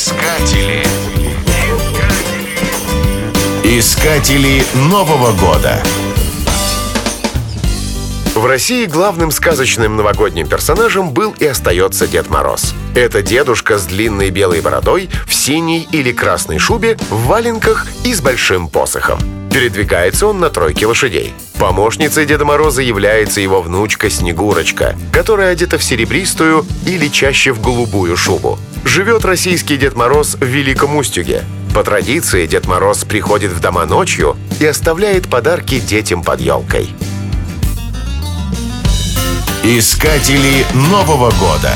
Искатели. Искатели Нового года. В России главным сказочным новогодним персонажем был и остается Дед Мороз. Это дедушка с длинной белой бородой, в синей или красной шубе, в валенках и с большим посохом. Передвигается он на тройке лошадей. Помощницей Деда Мороза является его внучка Снегурочка, которая одета в серебристую или чаще в голубую шубу. Живет российский Дед Мороз в Великом Устюге. По традиции Дед Мороз приходит в дома ночью и оставляет подарки детям под елкой. Искатели Нового года.